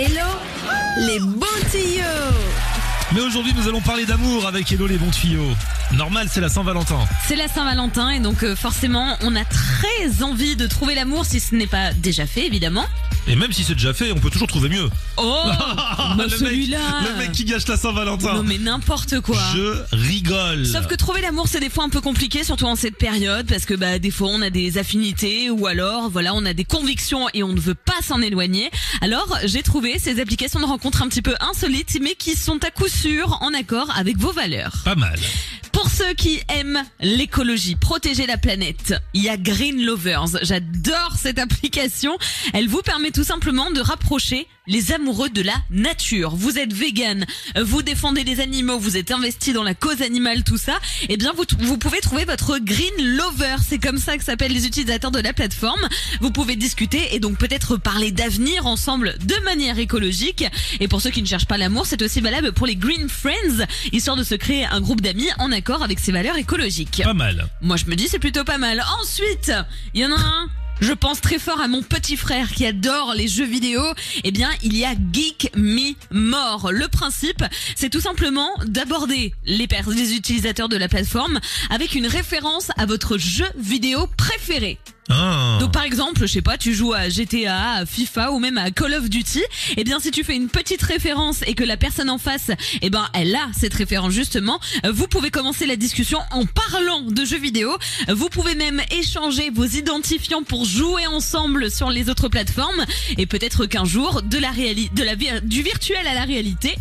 Hello les bons tuyaux Mais aujourd'hui, nous allons parler d'amour avec Hello les bons tuyaux. Normal, c'est la Saint-Valentin. C'est la Saint-Valentin et donc euh, forcément on a très envie de trouver l'amour si ce n'est pas déjà fait évidemment. Et même si c'est déjà fait, on peut toujours trouver mieux. Oh bah celui-là le mec qui gâche la Saint-Valentin. Non mais n'importe quoi Je rigole. Sauf que trouver l'amour c'est des fois un peu compliqué surtout en cette période parce que bah des fois on a des affinités ou alors voilà on a des convictions et on ne veut pas s'en éloigner. Alors j'ai trouvé ces applications de rencontres un petit peu insolites mais qui sont à coup sûr en accord avec vos valeurs. Pas mal. Ceux qui aiment l'écologie, protéger la planète, il y a Green Lovers. J'adore cette application. Elle vous permet tout simplement de rapprocher les amoureux de la nature. Vous êtes vegan, vous défendez les animaux, vous êtes investi dans la cause animale, tout ça. Eh bien, vous, pouvez trouver votre Green Lover. C'est comme ça que s'appellent les utilisateurs de la plateforme. Vous pouvez discuter et donc peut-être parler d'avenir ensemble de manière écologique. Et pour ceux qui ne cherchent pas l'amour, c'est aussi valable pour les Green Friends, histoire de se créer un groupe d'amis en accord ses valeurs écologiques. Pas mal. Moi, je me dis c'est plutôt pas mal. Ensuite, il y en a un. Je pense très fort à mon petit frère qui adore les jeux vidéo. Eh bien, il y a Geek Me More. Le principe, c'est tout simplement d'aborder les, les utilisateurs de la plateforme avec une référence à votre jeu vidéo préféré. Ah. Donc par exemple, je sais pas, tu joues à GTA, à FIFA ou même à Call of Duty, eh bien si tu fais une petite référence et que la personne en face, eh ben elle a cette référence justement, vous pouvez commencer la discussion en parlant de jeux vidéo. Vous pouvez même échanger vos identifiants pour jouer ensemble sur les autres plateformes et peut-être qu'un jour de la réalité de la du virtuel à la réalité,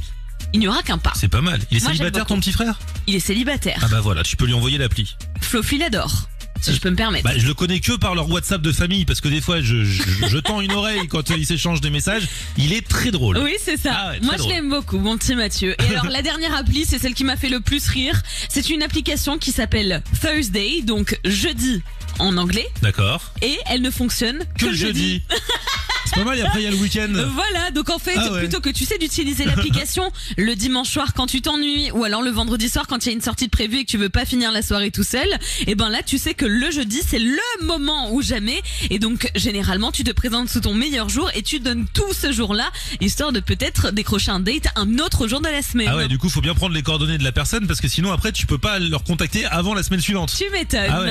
il n'y aura qu'un pas. C'est pas mal. Il est Moi, célibataire ton petit frère? Il est célibataire. Ah bah voilà, tu peux lui envoyer l'appli. Flofi l'adore. Si je peux me permettre. Bah, je le connais que par leur WhatsApp de famille parce que des fois je, je, je tends une oreille quand ils s'échangent des messages. Il est très drôle. Oui, c'est ça. Ah ouais, Moi, je l'aime beaucoup, mon petit Mathieu. Et alors, la dernière appli, c'est celle qui m'a fait le plus rire. C'est une application qui s'appelle Thursday, donc jeudi en anglais, D'accord. et elle ne fonctionne que, Que le jeudi. C'est pas mal et après il y a le week-end. Euh, Voilà, donc en fait, Ah ouais. plutôt que tu sais d'utiliser l'application le dimanche soir quand tu t'ennuies ou alors le vendredi soir quand il y a une sortie de prévue et que tu veux pas finir la soirée tout seul, et ben là tu sais que le jeudi c'est le moment ou jamais et donc généralement tu te présentes sous ton meilleur jour et tu donnes tout ce jour-là histoire de peut-être décrocher un date un autre jour de la semaine. Ah ouais, du coup faut bien prendre les coordonnées de la personne parce que sinon après tu peux pas leur contacter avant la semaine suivante. Tu m'étonnes. Ah ouais.